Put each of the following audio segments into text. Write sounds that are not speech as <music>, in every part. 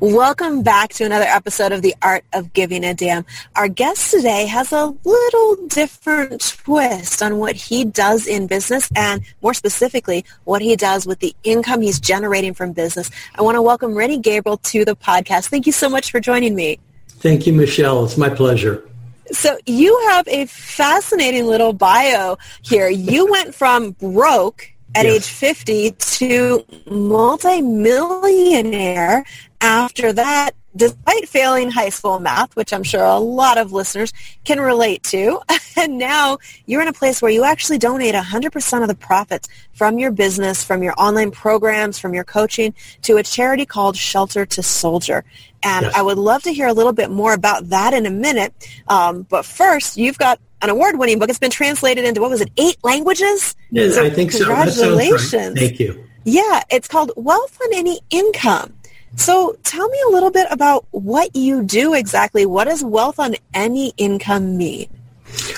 Welcome back to another episode of The Art of Giving a Damn. Our guest today has a little different twist on what he does in business and more specifically, what he does with the income he's generating from business. I want to welcome Rennie Gabriel to the podcast. Thank you so much for joining me. Thank you, Michelle. It's my pleasure. So you have a fascinating little bio here. You went from broke at yes. age 50 to multimillionaire after that, despite failing high school math, which I'm sure a lot of listeners can relate to, <laughs> and now you're in a place where you actually donate 100% of the profits from your business, from your online programs, from your coaching to a charity called Shelter to Soldier. And yes. I would love to hear a little bit more about that in a minute. Um, but first, you've got an award-winning book. It's been translated into, what was it, eight languages? Yes, so I think congratulations. so. Right. Thank you. Yeah, it's called Wealth on Any Income. So tell me a little bit about what you do exactly. What does wealth on any income mean?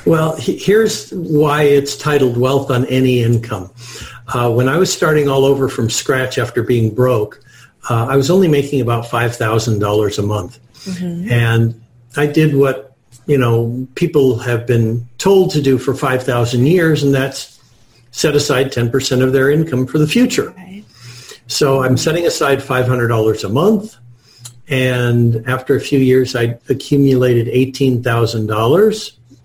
Well, here's why it's titled Wealth on Any Income. Uh, when I was starting all over from scratch after being broke, uh, I was only making about $5,000 a month. Mm-hmm. And I did what, you know, people have been told to do for 5,000 years, and that's set aside 10% of their income for the future. So I'm setting aside $500 a month. And after a few years, I accumulated $18,000.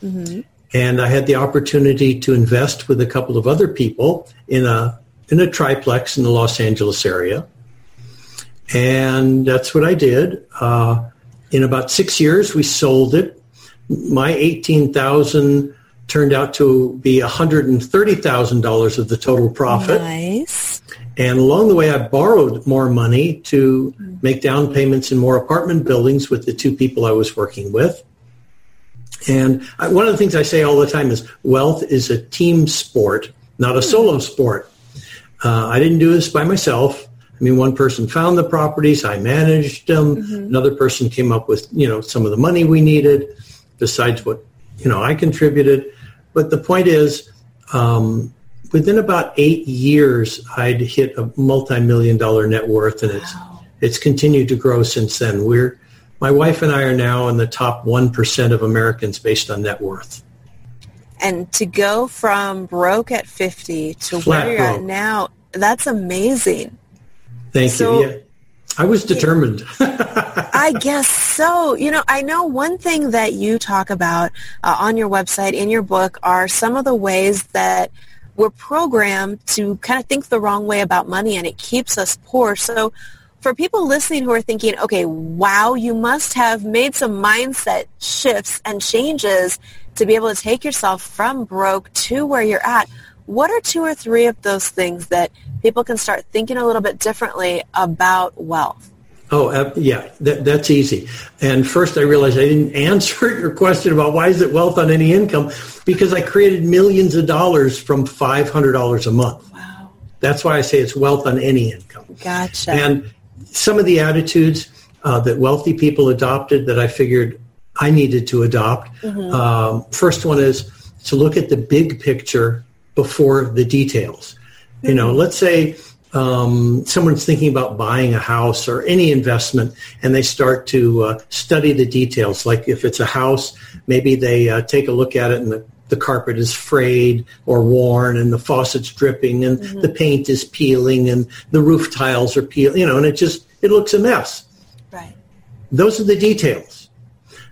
Mm-hmm. And I had the opportunity to invest with a couple of other people in a, in a triplex in the Los Angeles area. And that's what I did. Uh, in about six years, we sold it. My 18,000 turned out to be $130,000 of the total profit. Nice. And along the way, I borrowed more money to make down payments in more apartment buildings with the two people I was working with. And I, one of the things I say all the time is wealth is a team sport, not a solo sport. Uh, I didn't do this by myself. I mean, one person found the properties, I managed them. Mm-hmm. Another person came up with, you know, some of the money we needed besides what, you know, I contributed. But the point is, um, within about eight years, I'd hit a multi-million dollar net worth, and it's wow. it's continued to grow since then. We're my wife and I are now in the top one percent of Americans based on net worth. And to go from broke at fifty to Flat where you're broke. at now, that's amazing. Thank so, you. Yeah. I was determined. <laughs> I guess so. You know, I know one thing that you talk about uh, on your website, in your book, are some of the ways that we're programmed to kind of think the wrong way about money and it keeps us poor. So for people listening who are thinking, okay, wow, you must have made some mindset shifts and changes to be able to take yourself from broke to where you're at. What are two or three of those things that people can start thinking a little bit differently about wealth? Oh, uh, yeah, that, that's easy. And first I realized I didn't <laughs> answer your question about why is it wealth on any income because I created millions of dollars from $500 a month. Wow. That's why I say it's wealth on any income. Gotcha. And some of the attitudes uh, that wealthy people adopted that I figured I needed to adopt. Mm-hmm. Um, first one is to look at the big picture before the details. Mm-hmm. You know, mm-hmm. let's say um, someone's thinking about buying a house or any investment and they start to uh, study the details. Like if it's a house, maybe they uh, take a look at it and the, the carpet is frayed or worn and the faucet's dripping and mm-hmm. the paint is peeling and the roof tiles are peeling, you know, and it just, it looks a mess. Right. Those are the details.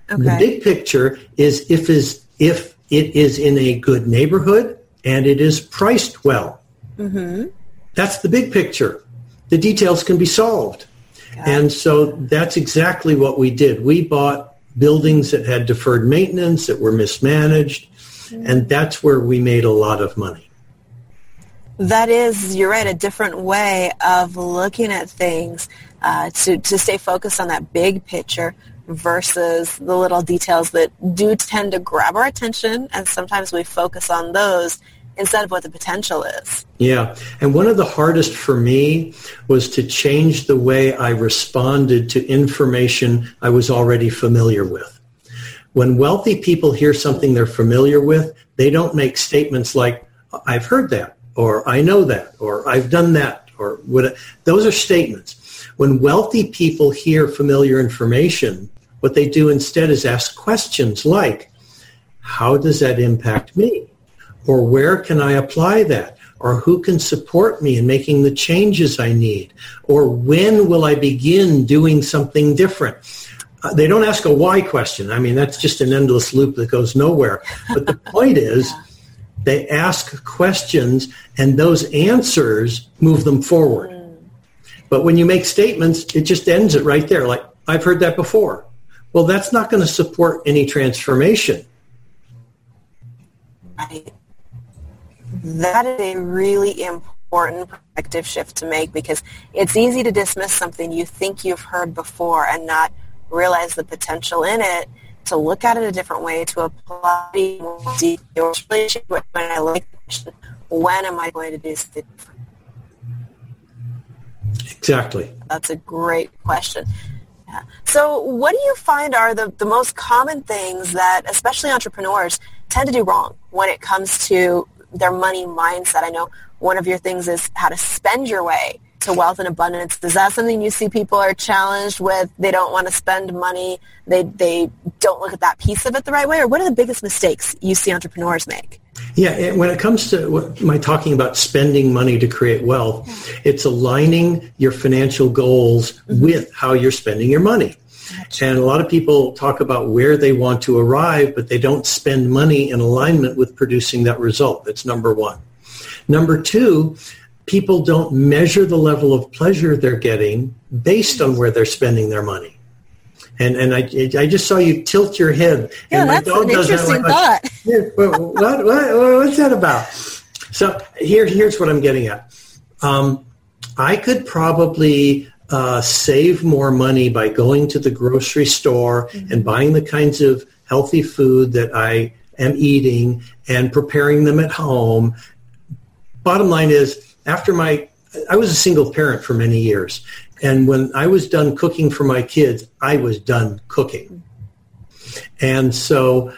Okay. The big picture is if is if it is in a good neighborhood and it is priced well. Mm-hmm that's the big picture. The details can be solved. And so that's exactly what we did. We bought buildings that had deferred maintenance, that were mismanaged, mm-hmm. and that's where we made a lot of money. That is, you're right, a different way of looking at things uh, to, to stay focused on that big picture versus the little details that do tend to grab our attention, and sometimes we focus on those instead of what the potential is. Yeah. And one of the hardest for me was to change the way I responded to information I was already familiar with. When wealthy people hear something they're familiar with, they don't make statements like, I've heard that, or I know that, or I've done that, or what. Those are statements. When wealthy people hear familiar information, what they do instead is ask questions like, how does that impact me? Or where can I apply that? Or who can support me in making the changes I need? Or when will I begin doing something different? Uh, they don't ask a why question. I mean, that's just an endless loop that goes nowhere. But the <laughs> point is, they ask questions and those answers move them forward. Mm. But when you make statements, it just ends it right there. Like, I've heard that before. Well, that's not going to support any transformation. Right. That is a really important perspective shift to make because it's easy to dismiss something you think you've heard before and not realize the potential in it to look at it a different way, to apply your relationship when I like when am I going to do something different? Exactly. That's a great question. Yeah. So what do you find are the, the most common things that especially entrepreneurs tend to do wrong when it comes to their money mindset? I know one of your things is how to spend your way to wealth and abundance. Is that something you see people are challenged with? They don't want to spend money. They, they don't look at that piece of it the right way? Or what are the biggest mistakes you see entrepreneurs make? Yeah, when it comes to what I talking about spending money to create wealth, it's aligning your financial goals mm-hmm. with how you're spending your money. And a lot of people talk about where they want to arrive, but they don't spend money in alignment with producing that result. That's number one. Number two, people don't measure the level of pleasure they're getting based on where they're spending their money. And and I, I just saw you tilt your head. Yeah, and that's an interesting thought. what, what, what, what's that about? So here, here's what I'm getting at. Um, I could probably uh, save more money by going to the grocery store mm-hmm. and buying the kinds of healthy food that I am eating and preparing them at home. Bottom line is, after my I was a single parent for many years. And when I was done cooking for my kids, I was done cooking. And so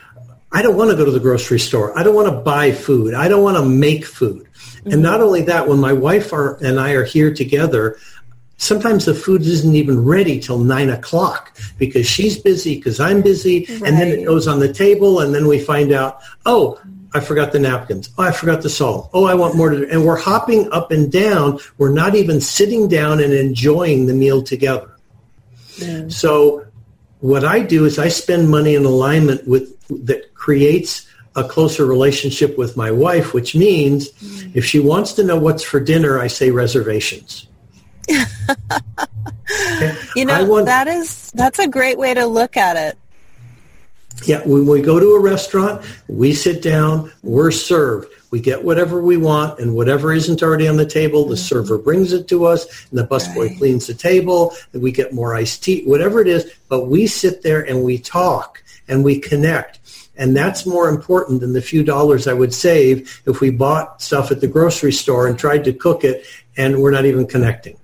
I don't want to go to the grocery store. I don't want to buy food. I don't want to make food. Mm-hmm. And not only that, when my wife are, and I are here together, sometimes the food isn't even ready till nine o'clock because she's busy because I'm busy. Right. And then it goes on the table and then we find out, oh, I forgot the napkins. Oh, I forgot the salt. Oh, I want more to do. And we're hopping up and down. We're not even sitting down and enjoying the meal together. Yeah. So what I do is I spend money in alignment with that creates a closer relationship with my wife, which means mm. if she wants to know what's for dinner, I say reservations. <laughs> you know, want, that is that's a great way to look at it. Yeah, when we go to a restaurant, we sit down, we're served. We get whatever we want and whatever isn't already on the table, the mm-hmm. server brings it to us and the busboy right. cleans the table and we get more iced tea, whatever it is. But we sit there and we talk and we connect. And that's more important than the few dollars I would save if we bought stuff at the grocery store and tried to cook it and we're not even connecting.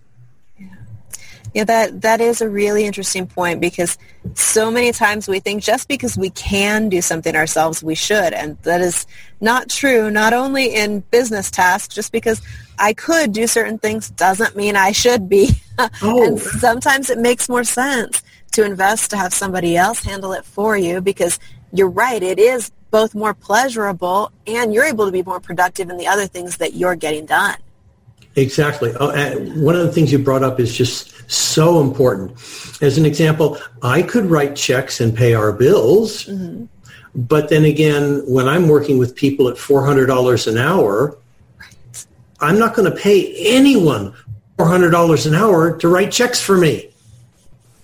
Yeah, that that is a really interesting point because so many times we think just because we can do something ourselves, we should, and that is not true. Not only in business tasks, just because I could do certain things doesn't mean I should be. <laughs> Oh. and sometimes it makes more sense to invest to have somebody else handle it for you because you're right. It is both more pleasurable and you're able to be more productive in the other things that you're getting done. Exactly. Oh, one of the things you brought up is just so important. As an example, I could write checks and pay our bills, mm-hmm. but then again, when I'm working with people at $400 an hour, I'm not going to pay anyone $400 an hour to write checks for me.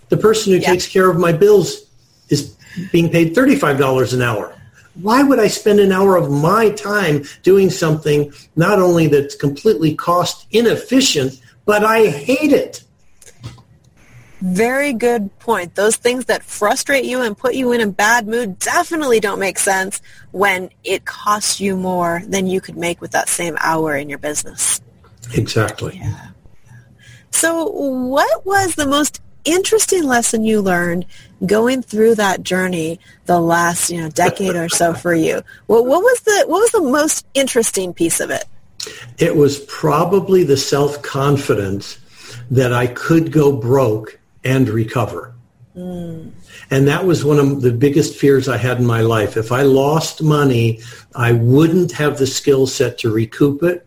The person who takes care of my bills is being paid $35 an hour why would I spend an hour of my time doing something not only that's completely cost inefficient, but I hate it? Very good point. Those things that frustrate you and put you in a bad mood definitely don't make sense when it costs you more than you could make with that same hour in your business. Exactly. Yeah. So what was the most interesting lesson you learned going through that journey the last you know decade or so for you what, what was the what was the most interesting piece of it it was probably the self-confidence that I could go broke and recover. Mm. And that was one of the biggest fears I had in my life. If I lost money, I wouldn't have the skill set to recoup it.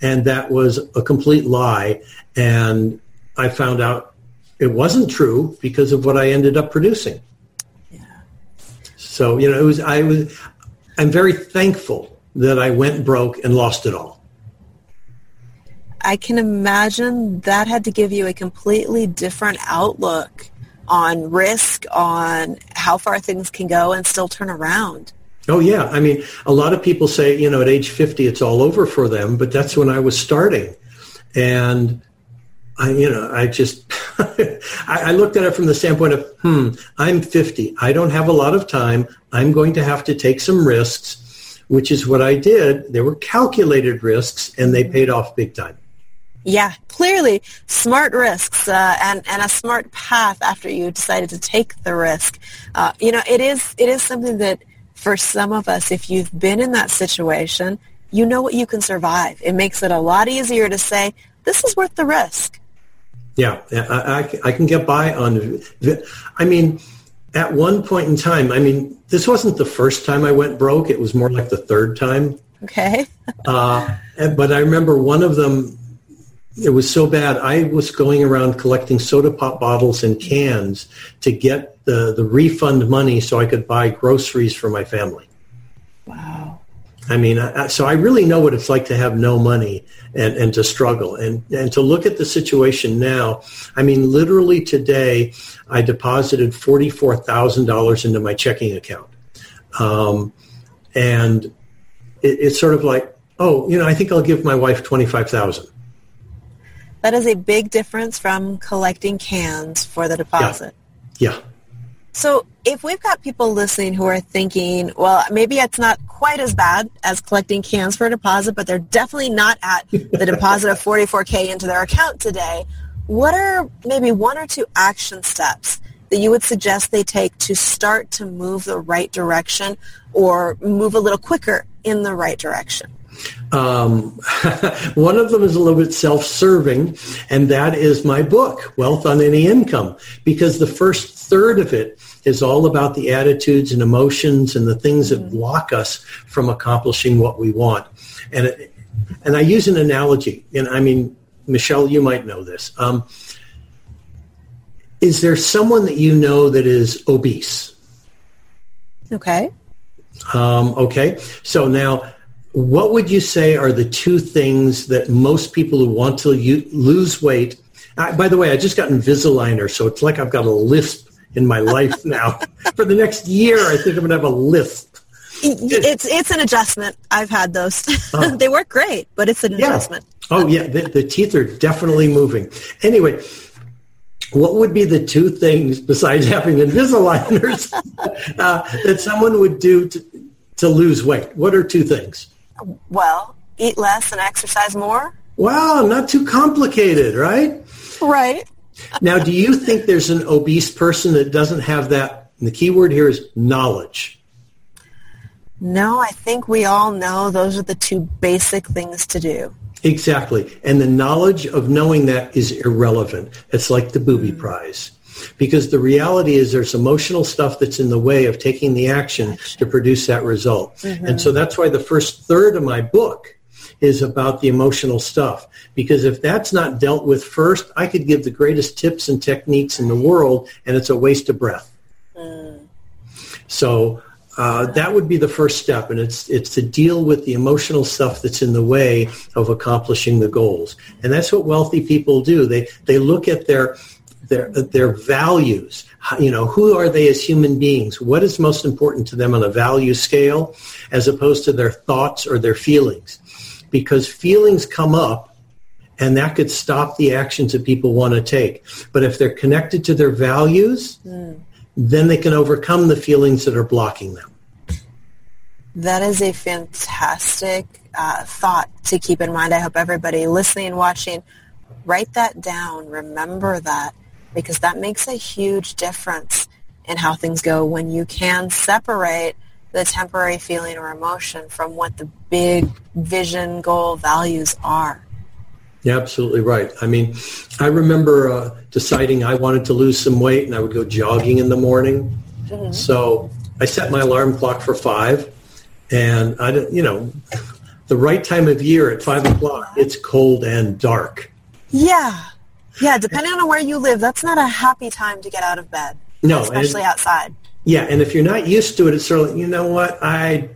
And that was a complete lie. And I found out it wasn't true because of what I ended up producing. Yeah. So, you know, it was, I was, I'm very thankful that I went broke and lost it all. I can imagine that had to give you a completely different outlook on risk, on how far things can go and still turn around. Oh yeah, I mean, a lot of people say, you know, at age 50 it's all over for them, but that's when I was starting. And I, you know, I just, <laughs> I, I looked at it from the standpoint of, hmm, I'm 50. I don't have a lot of time. I'm going to have to take some risks, which is what I did. There were calculated risks and they paid off big time. Yeah, clearly smart risks uh, and and a smart path after you decided to take the risk. Uh, you know, it is it is something that for some of us, if you've been in that situation, you know what you can survive. It makes it a lot easier to say this is worth the risk. Yeah, I, I, I can get by on. I mean, at one point in time, I mean, this wasn't the first time I went broke. It was more like the third time. Okay. <laughs> uh, but I remember one of them it was so bad. I was going around collecting soda pop bottles and cans to get the, the refund money so I could buy groceries for my family. Wow. I mean, I, so I really know what it's like to have no money and, and to struggle and, and to look at the situation now. I mean, literally today, I deposited $44,000 into my checking account. Um, and it, it's sort of like, oh, you know, I think I'll give my wife 25000 that is a big difference from collecting cans for the deposit. Yeah. yeah. So if we've got people listening who are thinking, well, maybe it's not quite as bad as collecting cans for a deposit, but they're definitely not at the deposit of 44K into their account today, what are maybe one or two action steps that you would suggest they take to start to move the right direction or move a little quicker in the right direction? Um, <laughs> one of them is a little bit self-serving, and that is my book, Wealth on Any Income, because the first third of it is all about the attitudes and emotions and the things that block us from accomplishing what we want. And it, and I use an analogy, and I mean, Michelle, you might know this. Um, is there someone that you know that is obese? Okay. Um, okay. So now what would you say are the two things that most people who want to lose weight? I, by the way, I just got Invisalign, so it's like I've got a lisp in my life now. For the next year, I think I'm going to have a lisp. It's it's an adjustment. I've had those. Uh, <laughs> they work great, but it's an yeah. adjustment. Oh yeah, the, the teeth are definitely moving. Anyway, what would be the two things besides having Invisaligners <laughs> uh, that someone would do to, to lose weight? What are two things? Well, eat less and exercise more. Wow, not too complicated, right? Right. Now, do you think there's an obese person that doesn't have that? the key word here is knowledge. No, I think we all know those are the two basic things to do. Exactly. And the knowledge of knowing that is irrelevant. It's like the booby mm-hmm. prize because the reality is there's emotional stuff that's in the way of taking the action to produce that result. Mm-hmm. And so that's why the first third of my book is about the emotional stuff. Because if that's not dealt with first, I could give the greatest tips and techniques in the world, and it's a waste of breath. Mm. So uh, that would be the first step, and it's it's to deal with the emotional stuff that's in the way of accomplishing the goals. And that's what wealthy people do. They they look at their their their values. You know, who are they as human beings? What is most important to them on a value scale, as opposed to their thoughts or their feelings? Because feelings come up, and that could stop the actions that people want to take. But if they're connected to their values, mm. then they can overcome the feelings that are blocking them. That is a fantastic uh, thought to keep in mind. I hope everybody listening and watching write that down. Remember that because that makes a huge difference in how things go when you can separate the temporary feeling or emotion from what the big vision, goal, values are. You're absolutely right. I mean, I remember uh, deciding I wanted to lose some weight, and I would go jogging in the morning. Mm-hmm. So I set my alarm clock for five, and I, you know, <laughs> the right time of year at five o'clock, it's cold and dark. Yeah, yeah. Depending on where you live, that's not a happy time to get out of bed. No, especially outside. Yeah, and if you're not used to it, it's sort of like, you know what, I,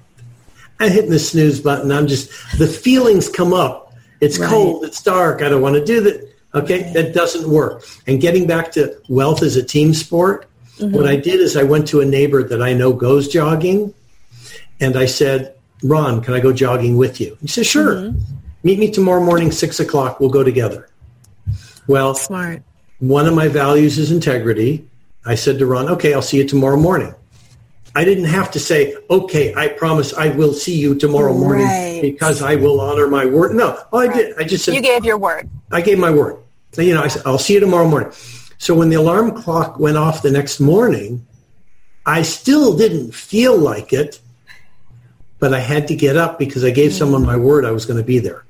I'm hitting the snooze button. I'm just the feelings come up it's right. cold. It's dark. I don't want to do that. Okay, right. that doesn't work. And getting back to wealth as a team sport, mm-hmm. what I did is I went to a neighbor that I know goes jogging, and I said, "Ron, can I go jogging with you?" He said, "Sure. Mm-hmm. Meet me tomorrow morning, six o'clock. We'll go together." Well, smart. One of my values is integrity. I said to Ron, "Okay, I'll see you tomorrow morning." I didn't have to say, okay, I promise I will see you tomorrow morning right. because I will honor my word. No, all I did, I just said. You gave your word. I gave my word. So, you know, I said, I'll see you tomorrow morning. So when the alarm clock went off the next morning, I still didn't feel like it, but I had to get up because I gave mm someone my word I was going to be there.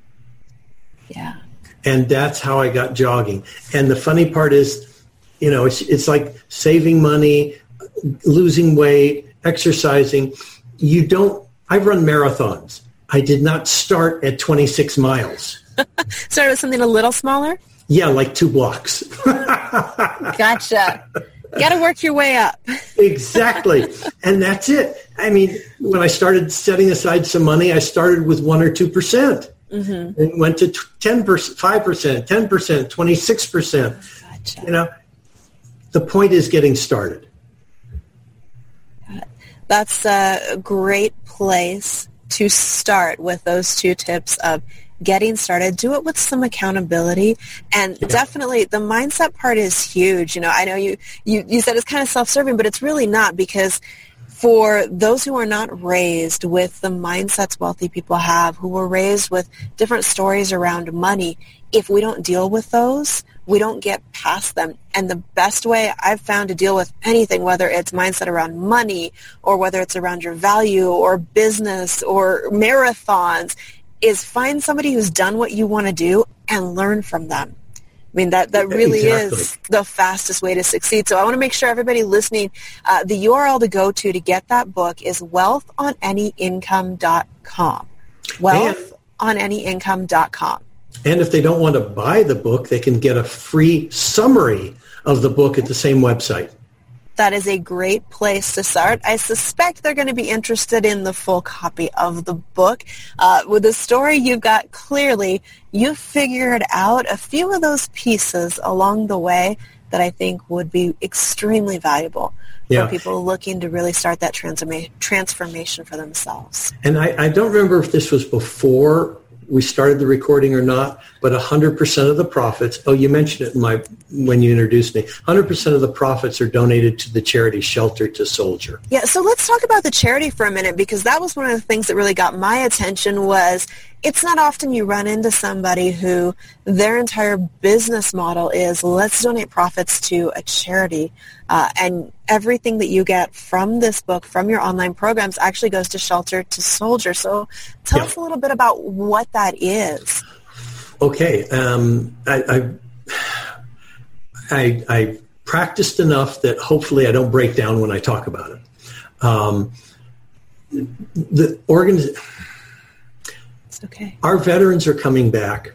Yeah. And that's how I got jogging. And the funny part is, you know, it's, it's like saving money, losing weight, exercising, you don't, I've run marathons. I did not start at 26 miles. <laughs> Started with something a little smaller? Yeah, like two blocks. <laughs> gotcha. Got to work your way up. <laughs> exactly. And that's it. I mean, when I started setting aside some money, I started with 1 or 2%. percent mm-hmm. And went to 10%, 5%, 10%, 26%. Gotcha. You know, the point is getting started. That's a great place to start with those two tips of getting started. Do it with some accountability. And definitely the mindset part is huge. You know i know you, you you said it's kind of self-serving but it's really not because for those who are not raised with the mindsets wealthy people have who were raised with different stories around money if we don't deal with those we don't get past them. And the best way I've found to deal with anything, whether it's mindset around money or whether it's around your value or business or marathons, is find somebody who's done what you want to do and learn from them. I mean, that, that really exactly. is the fastest way to succeed. So I want to make sure everybody listening, uh, the URL to go to to get that book is wealthonanyincome.com. Wealthonanyincome.com. And if they don't want to buy the book, they can get a free summary of the book at the same website. That is a great place to start. I suspect they're going to be interested in the full copy of the book. Uh, with the story you've got clearly, you figured out a few of those pieces along the way that I think would be extremely valuable yeah. for people looking to really start that transforma- transformation for themselves. And I, I don't remember if this was before we started the recording or not, but 100% of the profits, oh, you mentioned it in my, when you introduced me, 100% of the profits are donated to the charity Shelter to Soldier. Yeah, so let's talk about the charity for a minute because that was one of the things that really got my attention was it's not often you run into somebody who their entire business model is let's donate profits to a charity. Uh, and everything that you get from this book, from your online programs, actually goes to Shelter to Soldier. So tell yeah. us a little bit about what that is. Okay. Um, I, I, I, I, practiced enough that hopefully I don't break down when I talk about it. Um, the organ okay. Our veterans are coming back,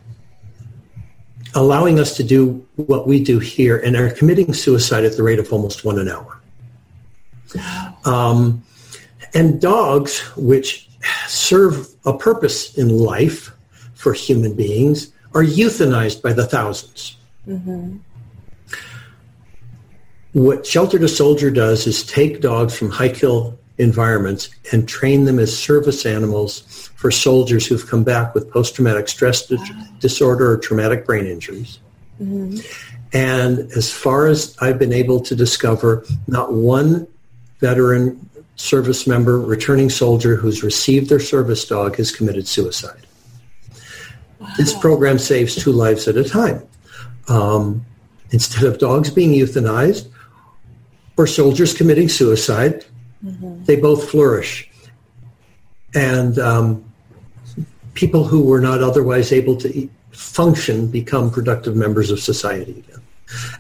allowing us to do what we do here, and are committing suicide at the rate of almost one an hour. Um, and dogs, which serve a purpose in life for human beings, are euthanized by the 1000s mm-hmm. What Shelter to Soldier does is take dogs from high kill environments and train them as service animals for soldiers who've come back with post-traumatic stress wow. disorder or traumatic brain injuries. Mm-hmm. And as far as I've been able to discover, not one veteran service member, returning soldier who's received their service dog has committed suicide. Wow. This program saves two lives at a time. Um, instead of dogs being euthanized or soldiers committing suicide, Mm-hmm. They both flourish. And um, people who were not otherwise able to eat, function, become productive members of society again,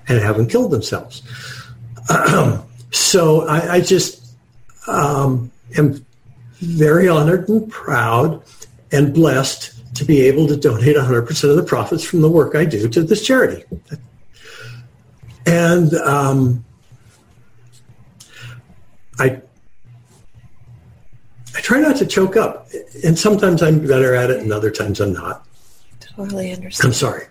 and haven't killed themselves. <clears throat> so I, I just um, am very honored and proud and blessed to be able to donate 100% of the profits from the work I do to this charity. And um, I I try not to choke up, and sometimes I'm better at it, and other times I'm not. Totally understand. I'm sorry.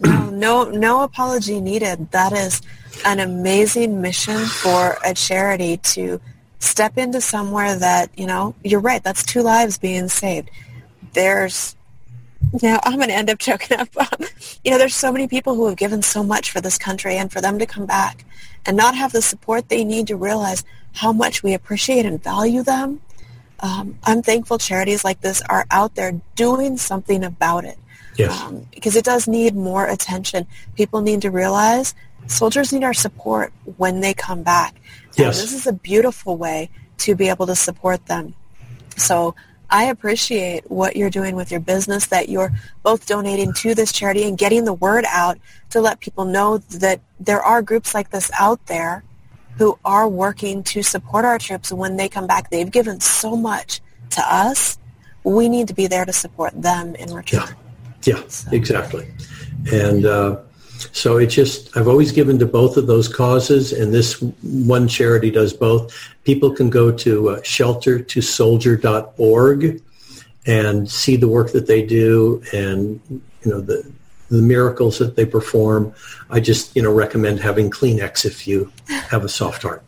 No, no, no apology needed. That is an amazing mission for a charity to step into somewhere that you know. You're right. That's two lives being saved. There's now I'm going to end up choking up. <laughs> Um, you know, there's so many people who have given so much for this country and for them to come back and not have the support they need to realize how much we appreciate and value them. Um, I'm thankful charities like this are out there doing something about it. Yes. Um, because it does need more attention. People need to realize soldiers need our support when they come back. And yes. this is a beautiful way to be able to support them. So I appreciate what you're doing with your business, that you're both donating to this charity and getting the word out to let people know that there are groups like this out there who are working to support our troops when they come back. They've given so much to us. We need to be there to support them in return. Yeah, yeah so. exactly. And uh, so it just, I've always given to both of those causes, and this one charity does both. People can go to uh, sheltertosoldier.org and see the work that they do and, you know, the, the miracles that they perform. I just, you know, recommend having Kleenex if you have a soft heart.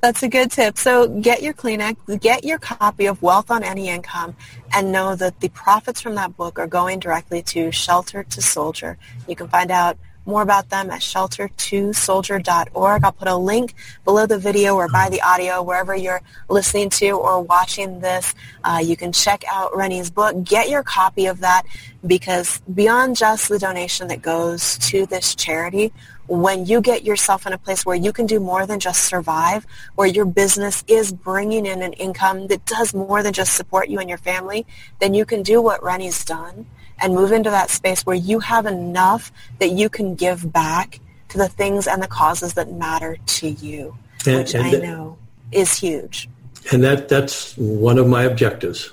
That's a good tip. So get your Kleenex, get your copy of Wealth on Any Income, and know that the profits from that book are going directly to Shelter to Soldier. You can find out more about them at shelter2soldier.org. I'll put a link below the video or by the audio, wherever you're listening to or watching this. Uh, you can check out Rennie's book. Get your copy of that because beyond just the donation that goes to this charity, when you get yourself in a place where you can do more than just survive, where your business is bringing in an income that does more than just support you and your family, then you can do what Rennie's done and move into that space where you have enough that you can give back to the things and the causes that matter to you, and, which and I know is huge. And that that's one of my objectives.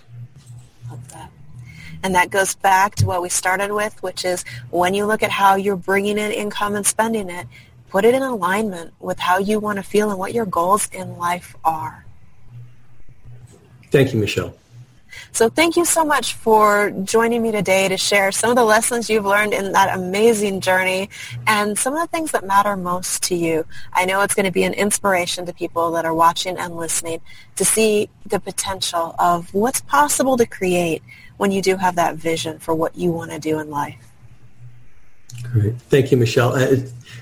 Love that. And that goes back to what we started with, which is when you look at how you're bringing in income and spending it, put it in alignment with how you want to feel and what your goals in life are. Thank you, Michelle. So thank you so much for joining me today to share some of the lessons you've learned in that amazing journey and some of the things that matter most to you. I know it's going to be an inspiration to people that are watching and listening to see the potential of what's possible to create when you do have that vision for what you want to do in life. Great. Thank you, Michelle. Uh,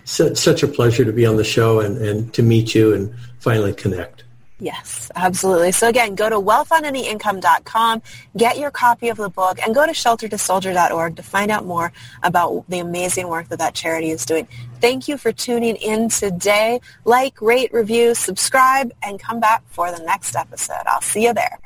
it's such a pleasure to be on the show and, and to meet you and finally connect. Yes, absolutely. So again, go to wealthonanyincome.com, get your copy of the book, and go to sheltertosoldier.org to find out more about the amazing work that that charity is doing. Thank you for tuning in today. Like, rate, review, subscribe, and come back for the next episode. I'll see you there.